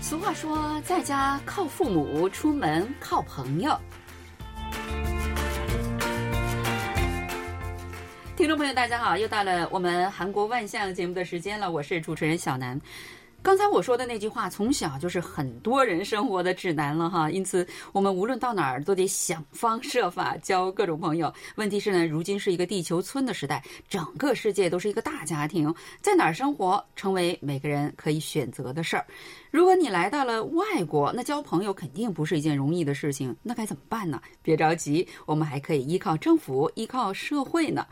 俗话说，在家靠父母，出门靠朋友。听众朋友，大家好，又到了我们韩国万象节目的时间了，我是主持人小南。刚才我说的那句话，从小就是很多人生活的指南了哈。因此，我们无论到哪儿都得想方设法交各种朋友。问题是呢，如今是一个地球村的时代，整个世界都是一个大家庭，在哪儿生活成为每个人可以选择的事儿。如果你来到了外国，那交朋友肯定不是一件容易的事情。那该怎么办呢？别着急，我们还可以依靠政府，依靠社会呢。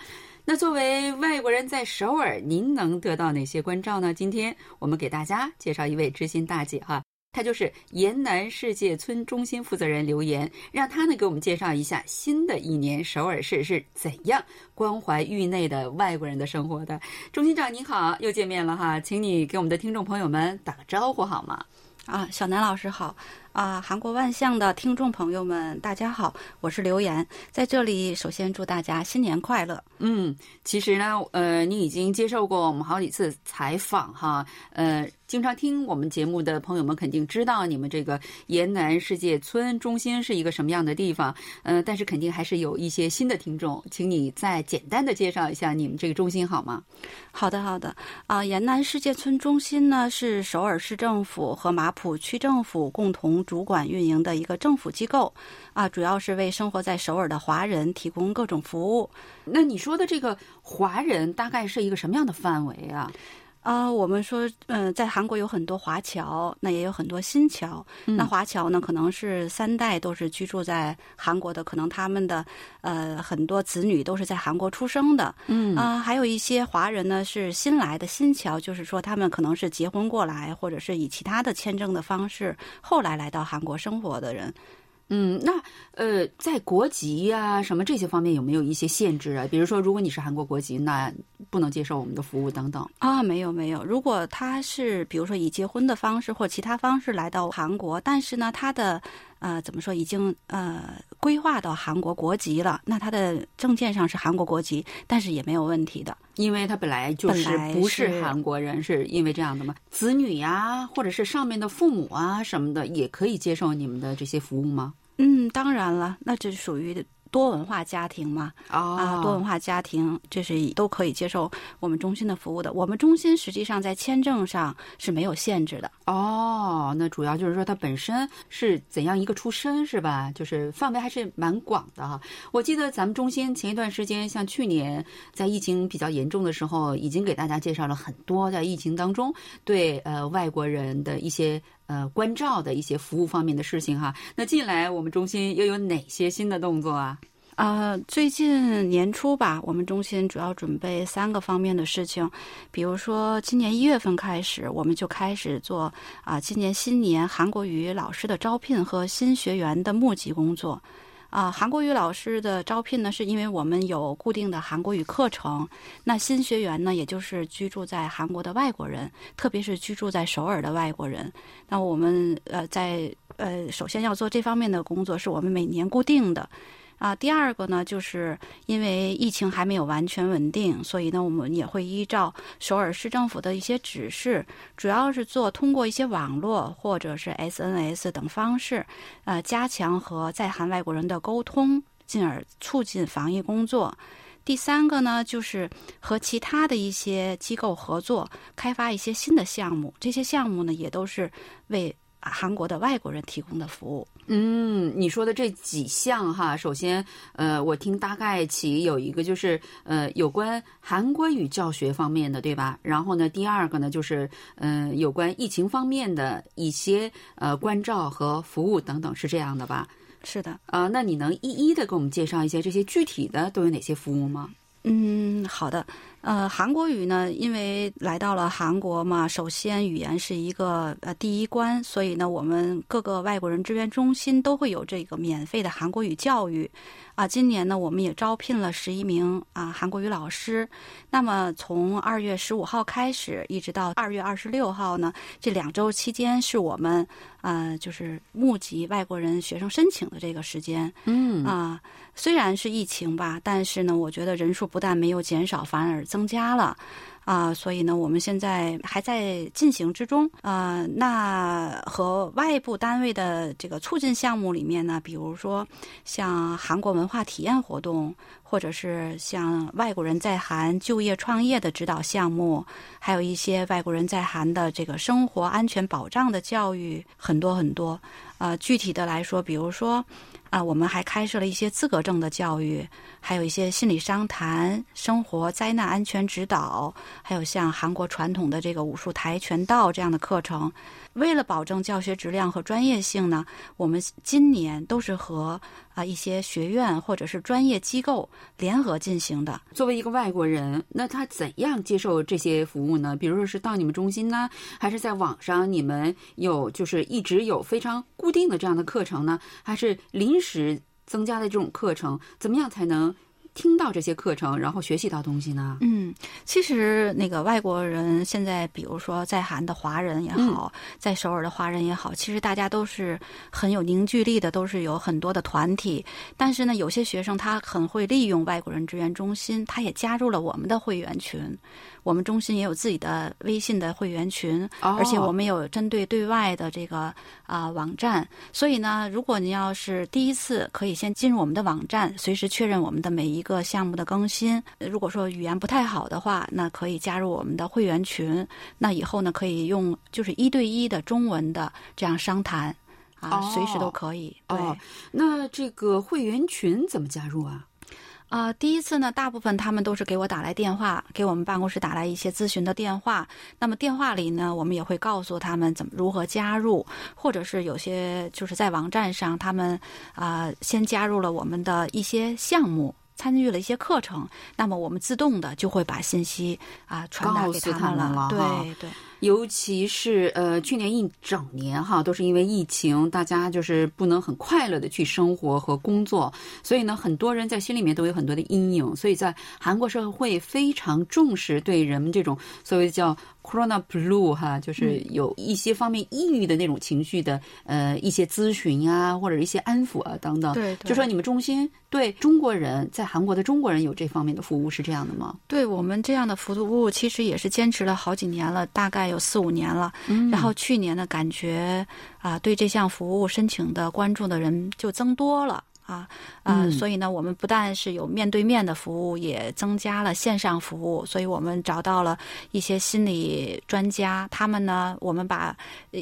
那作为外国人在首尔，您能得到哪些关照呢？今天我们给大家介绍一位知心大姐哈，她就是延南世界村中心负责人刘岩，让她呢给我们介绍一下新的一年首尔市是怎样关怀域内的外国人的生活的。中心长您好，又见面了哈，请你给我们的听众朋友们打个招呼好吗？啊，小南老师好。啊，韩国万象的听众朋友们，大家好，我是刘岩，在这里首先祝大家新年快乐。嗯，其实呢，呃，你已经接受过我们好几次采访哈，呃，经常听我们节目的朋友们肯定知道你们这个延南世界村中心是一个什么样的地方，嗯，但是肯定还是有一些新的听众，请你再简单的介绍一下你们这个中心好吗？好的，好的。啊，延南世界村中心呢是首尔市政府和马浦区政府共同。主管运营的一个政府机构，啊，主要是为生活在首尔的华人提供各种服务。那你说的这个华人大概是一个什么样的范围啊？啊，我们说，嗯，在韩国有很多华侨，那也有很多新侨。那华侨呢，可能是三代都是居住在韩国的，可能他们的呃很多子女都是在韩国出生的。嗯啊，还有一些华人呢是新来的新侨，就是说他们可能是结婚过来，或者是以其他的签证的方式后来来到韩国生活的人。嗯，那呃，在国籍呀什么这些方面有没有一些限制啊？比如说，如果你是韩国国籍，那不能接受我们的服务等等啊？没有没有，如果他是比如说以结婚的方式或其他方式来到韩国，但是呢，他的呃怎么说已经呃规划到韩国国籍了，那他的证件上是韩国国籍，但是也没有问题的，因为他本来就是不是韩国人，是因为这样的吗？子女呀，或者是上面的父母啊什么的，也可以接受你们的这些服务吗？嗯，当然了，那这属于多文化家庭嘛。啊，多文化家庭这是都可以接受我们中心的服务的。我们中心实际上在签证上是没有限制的。哦，那主要就是说它本身是怎样一个出身是吧？就是范围还是蛮广的哈。我记得咱们中心前一段时间，像去年在疫情比较严重的时候，已经给大家介绍了很多在疫情当中对呃外国人的一些。呃，关照的一些服务方面的事情哈。那近来我们中心又有哪些新的动作啊？啊，最近年初吧，我们中心主要准备三个方面的事情，比如说今年一月份开始，我们就开始做啊，今年新年韩国语老师的招聘和新学员的募集工作。啊，韩国语老师的招聘呢，是因为我们有固定的韩国语课程。那新学员呢，也就是居住在韩国的外国人，特别是居住在首尔的外国人。那我们呃，在呃，首先要做这方面的工作，是我们每年固定的。啊，第二个呢，就是因为疫情还没有完全稳定，所以呢，我们也会依照首尔市政府的一些指示，主要是做通过一些网络或者是 SNS 等方式，呃，加强和在韩外国人的沟通，进而促进防疫工作。第三个呢，就是和其他的一些机构合作，开发一些新的项目。这些项目呢，也都是为。韩国的外国人提供的服务，嗯，你说的这几项哈，首先，呃，我听大概起有一个就是呃，有关韩国语教学方面的，对吧？然后呢，第二个呢，就是嗯，有关疫情方面的一些呃关照和服务等等，是这样的吧？是的，啊，那你能一一的给我们介绍一些这些具体的都有哪些服务吗？嗯，好的。呃，韩国语呢，因为来到了韩国嘛，首先语言是一个呃第一关，所以呢，我们各个外国人支援中心都会有这个免费的韩国语教育。啊，今年呢，我们也招聘了十一名啊韩国语老师。那么从二月十五号开始，一直到二月二十六号呢，这两周期间是我们呃，就是募集外国人学生申请的这个时间。嗯啊，虽然是疫情吧，但是呢，我觉得人数不但没有减少，反而增加了。啊，所以呢，我们现在还在进行之中。啊，那和外部单位的这个促进项目里面呢，比如说像韩国文化体验活动，或者是像外国人在韩就业创业的指导项目，还有一些外国人在韩的这个生活安全保障的教育，很多很多。呃，具体的来说，比如说。啊，我们还开设了一些资格证的教育，还有一些心理商谈、生活灾难安全指导，还有像韩国传统的这个武术跆拳道这样的课程。为了保证教学质量和专业性呢，我们今年都是和啊一些学院或者是专业机构联合进行的。作为一个外国人，那他怎样接受这些服务呢？比如说是到你们中心呢，还是在网上你们有就是一直有非常固定的这样的课程呢？还是临时增加的这种课程？怎么样才能？听到这些课程，然后学习到东西呢？嗯，其实那个外国人现在，比如说在韩的华人也好，在首尔的华人也好，其实大家都是很有凝聚力的，都是有很多的团体。但是呢，有些学生他很会利用外国人支援中心，他也加入了我们的会员群。我们中心也有自己的微信的会员群，而且我们有针对对外的这个啊网站。所以呢，如果您要是第一次，可以先进入我们的网站，随时确认我们的每一个项目的更新。如果说语言不太好的话，那可以加入我们的会员群。那以后呢，可以用就是一对一的中文的这样商谈啊，随时都可以。哦，那这个会员群怎么加入啊？啊，第一次呢，大部分他们都是给我打来电话，给我们办公室打来一些咨询的电话。那么电话里呢，我们也会告诉他们怎么如何加入，或者是有些就是在网站上，他们啊先加入了我们的一些项目，参与了一些课程，那么我们自动的就会把信息啊传达给他们了。对对。尤其是呃，去年一整年哈，都是因为疫情，大家就是不能很快乐的去生活和工作，所以呢，很多人在心里面都有很多的阴影，所以在韩国社会非常重视对人们这种所谓叫。Corona Blue 哈，就是有一些方面抑郁的那种情绪的，呃，一些咨询啊，或者一些安抚啊等等。对，就说你们中心对中国人在韩国的中国人有这方面的服务是这样的吗？对我们这样的服务其实也是坚持了好几年了，大概有四五年了。嗯，然后去年呢，感觉啊，对这项服务申请的关注的人就增多了。啊，呃，所以呢，我们不但是有面对面的服务，也增加了线上服务。所以我们找到了一些心理专家，他们呢，我们把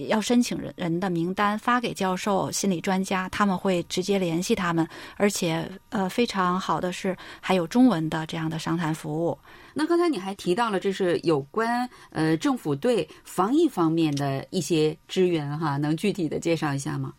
要申请人人的名单发给教授、心理专家，他们会直接联系他们。而且，呃，非常好的是还有中文的这样的商谈服务。那刚才你还提到了，这是有关呃政府对防疫方面的一些支援哈，能具体的介绍一下吗？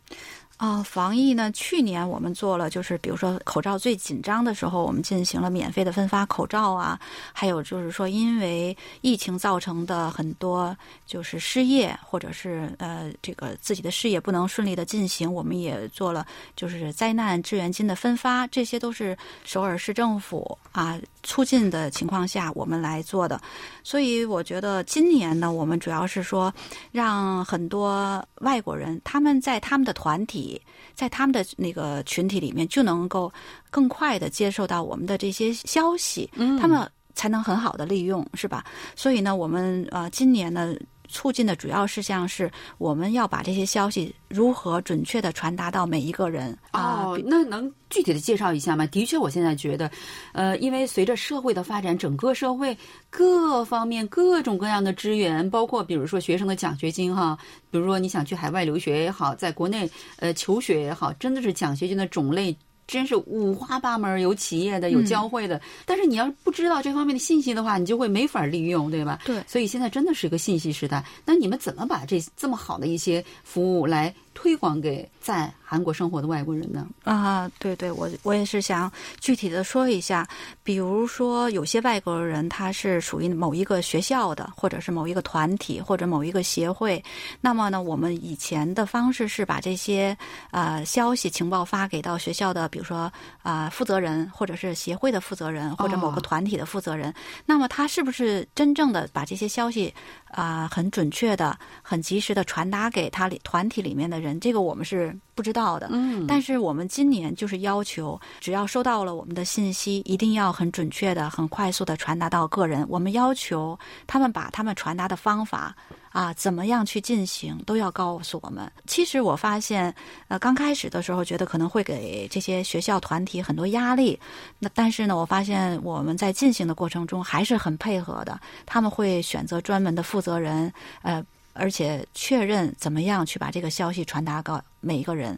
啊，防疫呢？去年我们做了，就是比如说口罩最紧张的时候，我们进行了免费的分发口罩啊。还有就是说，因为疫情造成的很多就是失业，或者是呃这个自己的事业不能顺利的进行，我们也做了就是灾难支援金的分发。这些都是首尔市政府啊促进的情况下我们来做的。所以我觉得今年呢，我们主要是说让很多外国人他们在他们的团体。在他们的那个群体里面，就能够更快的接受到我们的这些消息，他们才能很好的利用，是吧？所以呢，我们呃今年呢。促进的主要事项是，我们要把这些消息如何准确的传达到每一个人。哦，那能具体的介绍一下吗？的确，我现在觉得，呃，因为随着社会的发展，整个社会各方面各种各样的资源，包括比如说学生的奖学金哈，比如说你想去海外留学也好，在国内呃求学也好，真的是奖学金的种类。真是五花八门，有企业的，有教会的。但是你要是不知道这方面的信息的话，你就会没法利用，对吧？对。所以现在真的是一个信息时代。那你们怎么把这这么好的一些服务来？推广给在韩国生活的外国人呢？啊，对对，我我也是想具体的说一下，比如说有些外国人他是属于某一个学校的，或者是某一个团体或者某一个协会，那么呢，我们以前的方式是把这些呃消息情报发给到学校的，比如说啊负责人，或者是协会的负责人，或者某个团体的负责人，那么他是不是真正的把这些消息啊很准确的、很及时的传达给他里团体里面的人？这个我们是不知道的。嗯，但是我们今年就是要求，只要收到了我们的信息，一定要很准确的、很快速的传达到个人。我们要求他们把他们传达的方法啊，怎么样去进行，都要告诉我们。其实我发现，呃，刚开始的时候觉得可能会给这些学校团体很多压力，那但是呢，我发现我们在进行的过程中还是很配合的。他们会选择专门的负责人，呃。而且确认怎么样去把这个消息传达给每一个人。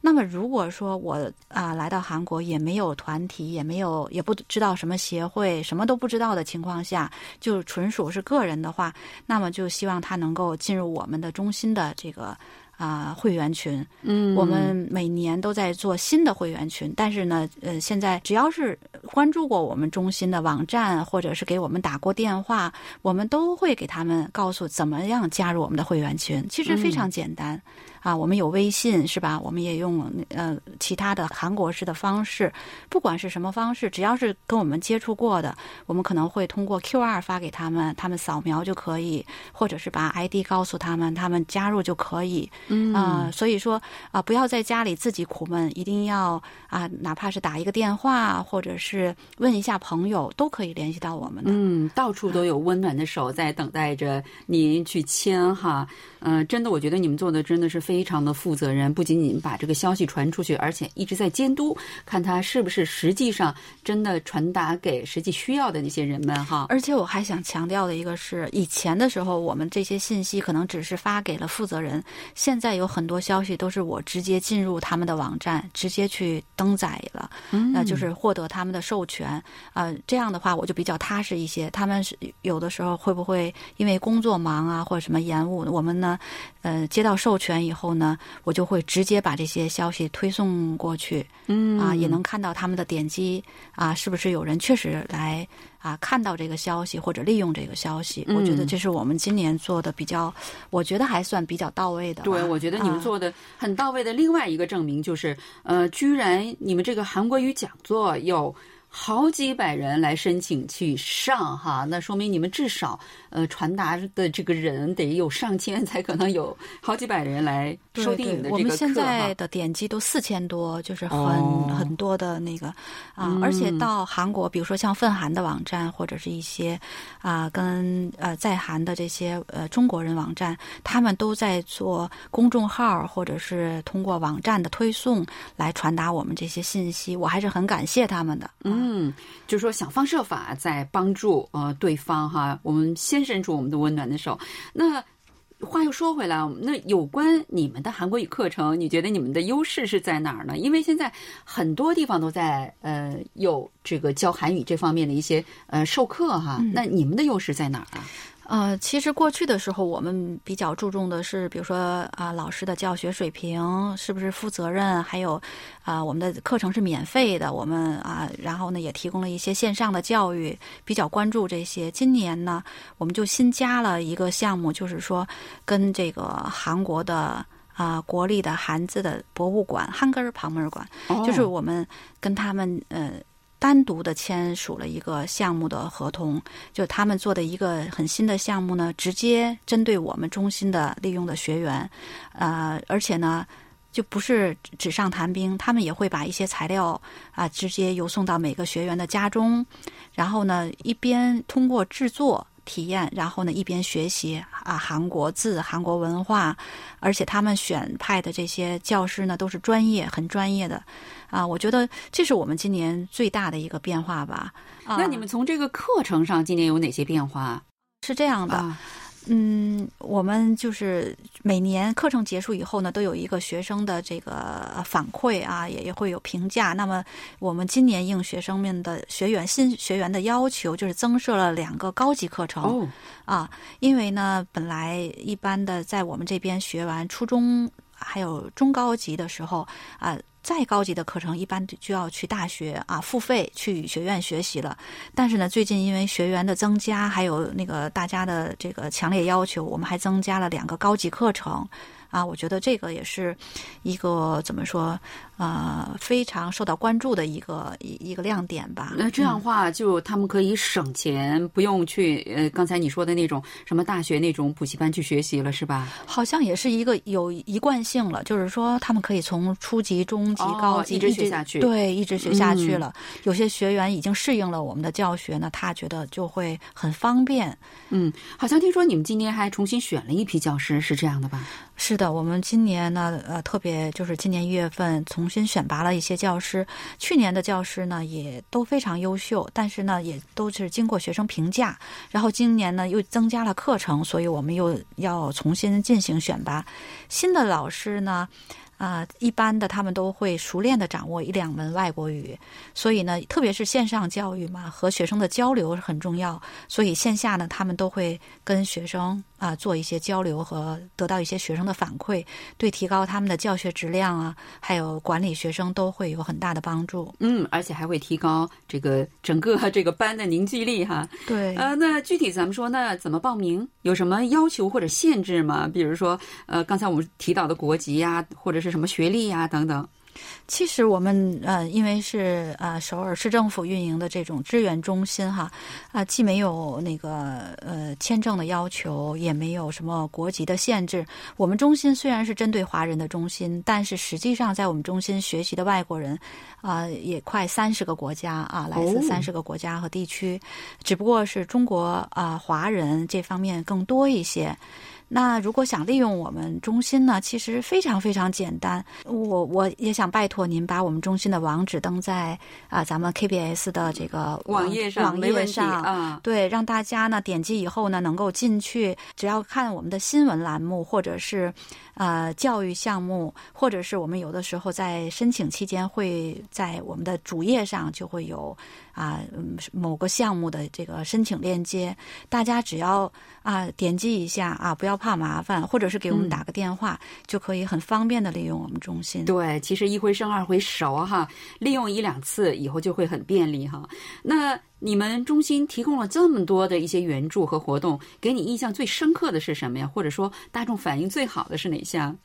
那么，如果说我啊来到韩国也没有团体，也没有也不知道什么协会，什么都不知道的情况下，就纯属是个人的话，那么就希望他能够进入我们的中心的这个。啊，会员群，嗯，我们每年都在做新的会员群，但是呢，呃，现在只要是关注过我们中心的网站，或者是给我们打过电话，我们都会给他们告诉怎么样加入我们的会员群。其实非常简单。啊，我们有微信是吧？我们也用呃其他的韩国式的方式，不管是什么方式，只要是跟我们接触过的，我们可能会通过 Q R 发给他们，他们扫描就可以，或者是把 I D 告诉他们，他们加入就可以。嗯啊，所以说啊，不要在家里自己苦闷，一定要啊，哪怕是打一个电话，或者是问一下朋友，都可以联系到我们的。嗯，到处都有温暖的手在等待着您去牵哈。嗯，真的，我觉得你们做的真的是非常的负责任，不仅仅把这个消息传出去，而且一直在监督，看他是不是实际上真的传达给实际需要的那些人们哈。而且我还想强调的一个是，以前的时候我们这些信息可能只是发给了负责人，现在有很多消息都是我直接进入他们的网站，直接去登载了，那就是获得他们的授权。呃，这样的话我就比较踏实一些。他们是有的时候会不会因为工作忙啊，或者什么延误，我们呢？呃，接到授权以后呢，我就会直接把这些消息推送过去，嗯啊，也能看到他们的点击啊，是不是有人确实来啊看到这个消息或者利用这个消息？我觉得这是我们今年做的比较，我觉得还算比较到位的。对，我觉得你们做的很到位的。另外一个证明就是，呃，居然你们这个韩国语讲座有。好几百人来申请去上哈，那说明你们至少呃传达的这个人得有上千，才可能有好几百人来收听你的这个我们现在的点击都四千多，就是很很多的那个啊，而且到韩国，比如说像奋韩的网站或者是一些啊跟呃在韩的这些呃中国人网站，他们都在做公众号或者是通过网站的推送来传达我们这些信息，我还是很感谢他们的。嗯，就是说想方设法在帮助呃对方哈，我们先伸出我们的温暖的手。那话又说回来，那有关你们的韩国语课程，你觉得你们的优势是在哪儿呢？因为现在很多地方都在呃有这个教韩语这方面的一些呃授课哈，那你们的优势在哪儿啊？呃，其实过去的时候，我们比较注重的是，比如说啊，老师的教学水平是不是负责任，还有啊，我们的课程是免费的，我们啊，然后呢也提供了一些线上的教育，比较关注这些。今年呢，我们就新加了一个项目，就是说跟这个韩国的啊国立的韩字的博物馆汉格尔旁门馆，就是我们跟他们呃。单独的签署了一个项目的合同，就他们做的一个很新的项目呢，直接针对我们中心的利用的学员，呃，而且呢，就不是纸上谈兵，他们也会把一些材料啊直接邮送到每个学员的家中，然后呢，一边通过制作体验，然后呢一边学习啊韩国字、韩国文化，而且他们选派的这些教师呢都是专业、很专业的。啊，我觉得这是我们今年最大的一个变化吧。啊那你们从这个课程上今年有哪些变化？是这样的，嗯，我们就是每年课程结束以后呢，都有一个学生的这个反馈啊，也也会有评价。那么我们今年应学生们的学员新学员的要求，就是增设了两个高级课程。哦，啊，因为呢，本来一般的在我们这边学完初中。还有中高级的时候啊。再高级的课程，一般就要去大学啊，付费去学院学习了。但是呢，最近因为学员的增加，还有那个大家的这个强烈要求，我们还增加了两个高级课程。啊，我觉得这个也是一个怎么说，呃，非常受到关注的一个一一个亮点吧。那这样的话，就他们可以省钱，不用去呃刚才你说的那种什么大学那种补习班去学习了，是吧？好像也是一个有一贯性了，就是说他们可以从初级、中级、高级一直学下去，对，一直学下去了。有些学员已经适应了我们的教学呢，他觉得就会很方便。嗯，好像听说你们今年还重新选了一批教师，是这样的吧？是的，我们今年呢，呃，特别就是今年一月份重新选拔了一些教师。去年的教师呢，也都非常优秀，但是呢，也都是经过学生评价。然后今年呢，又增加了课程，所以我们又要重新进行选拔新的老师呢。啊，一般的他们都会熟练的掌握一两门外国语，所以呢，特别是线上教育嘛，和学生的交流是很重要。所以线下呢，他们都会跟学生啊做一些交流和得到一些学生的反馈，对提高他们的教学质量啊，还有管理学生都会有很大的帮助。嗯，而且还会提高这个整个这个班的凝聚力哈。对。呃，那具体咱们说，那怎么报名？有什么要求或者限制吗？比如说，呃，刚才我们提到的国籍呀，或者是。什么学历呀？等等。其实我们呃，因为是呃首尔市政府运营的这种支援中心哈，啊，既没有那个呃签证的要求，也没有什么国籍的限制。我们中心虽然是针对华人的中心，但是实际上在我们中心学习的外国人啊，也快三十个国家啊，来自三十个国家和地区，只不过是中国啊华人这方面更多一些。那如果想利用我们中心呢，其实非常非常简单。我我也想拜托您把我们中心的网址登在啊咱们 KBS 的这个网页上，网页上啊，对，让大家呢点击以后呢能够进去，只要看我们的新闻栏目或者是。呃，教育项目，或者是我们有的时候在申请期间会在我们的主页上就会有啊某个项目的这个申请链接，大家只要啊点击一下啊，不要怕麻烦，或者是给我们打个电话，就可以很方便的利用我们中心。对，其实一回生二回熟哈，利用一两次以后就会很便利哈。那。你们中心提供了这么多的一些援助和活动，给你印象最深刻的是什么呀？或者说大众反应最好的是哪项？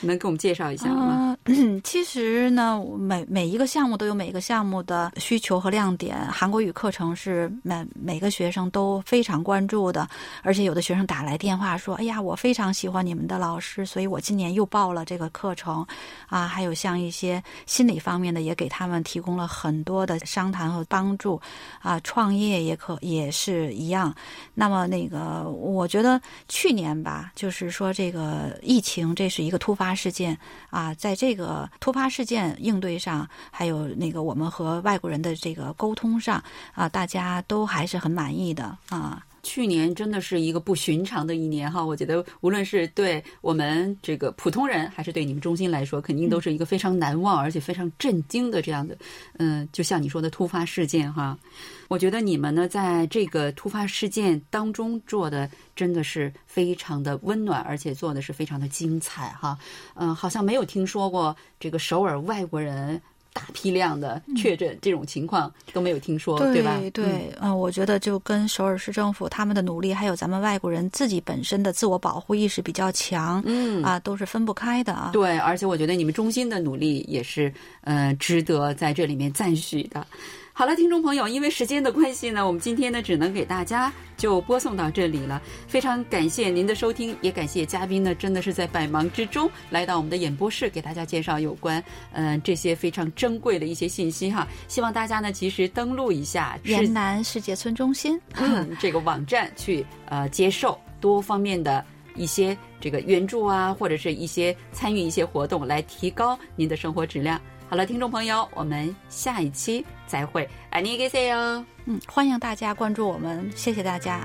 能给我们介绍一下吗？其实呢，每每一个项目都有每一个项目的需求和亮点。韩国语课程是每每个学生都非常关注的，而且有的学生打来电话说：“哎呀，我非常喜欢你们的老师，所以我今年又报了这个课程。”啊，还有像一些心理方面的，也给他们提供了很多的商谈和帮助。啊，创业也可也是一样。那么那个，我觉得去年吧，就是说这个疫情，这是一个突发。事件啊，在这个突发事件应对上，还有那个我们和外国人的这个沟通上啊，大家都还是很满意的啊。去年真的是一个不寻常的一年哈，我觉得无论是对我们这个普通人，还是对你们中心来说，肯定都是一个非常难忘而且非常震惊的这样的，嗯，就像你说的突发事件哈。我觉得你们呢，在这个突发事件当中做的真的是非常的温暖，而且做的是非常的精彩哈。嗯，好像没有听说过这个首尔外国人。大批量的确诊这种情况都没有听说，对吧？对，嗯，我觉得就跟首尔市政府他们的努力，还有咱们外国人自己本身的自我保护意识比较强，嗯啊，都是分不开的啊。对，而且我觉得你们中心的努力也是，呃，值得在这里面赞许的。好了，听众朋友，因为时间的关系呢，我们今天呢只能给大家就播送到这里了。非常感谢您的收听，也感谢嘉宾呢，真的是在百忙之中来到我们的演播室，给大家介绍有关嗯这些非常珍贵的一些信息哈。希望大家呢及时登录一下延南世界村中心这个网站，去呃接受多方面的一些这个援助啊，或者是一些参与一些活动，来提高您的生活质量。好了，听众朋友，我们下一期再会，爱你给谁哟？嗯，欢迎大家关注我们，谢谢大家。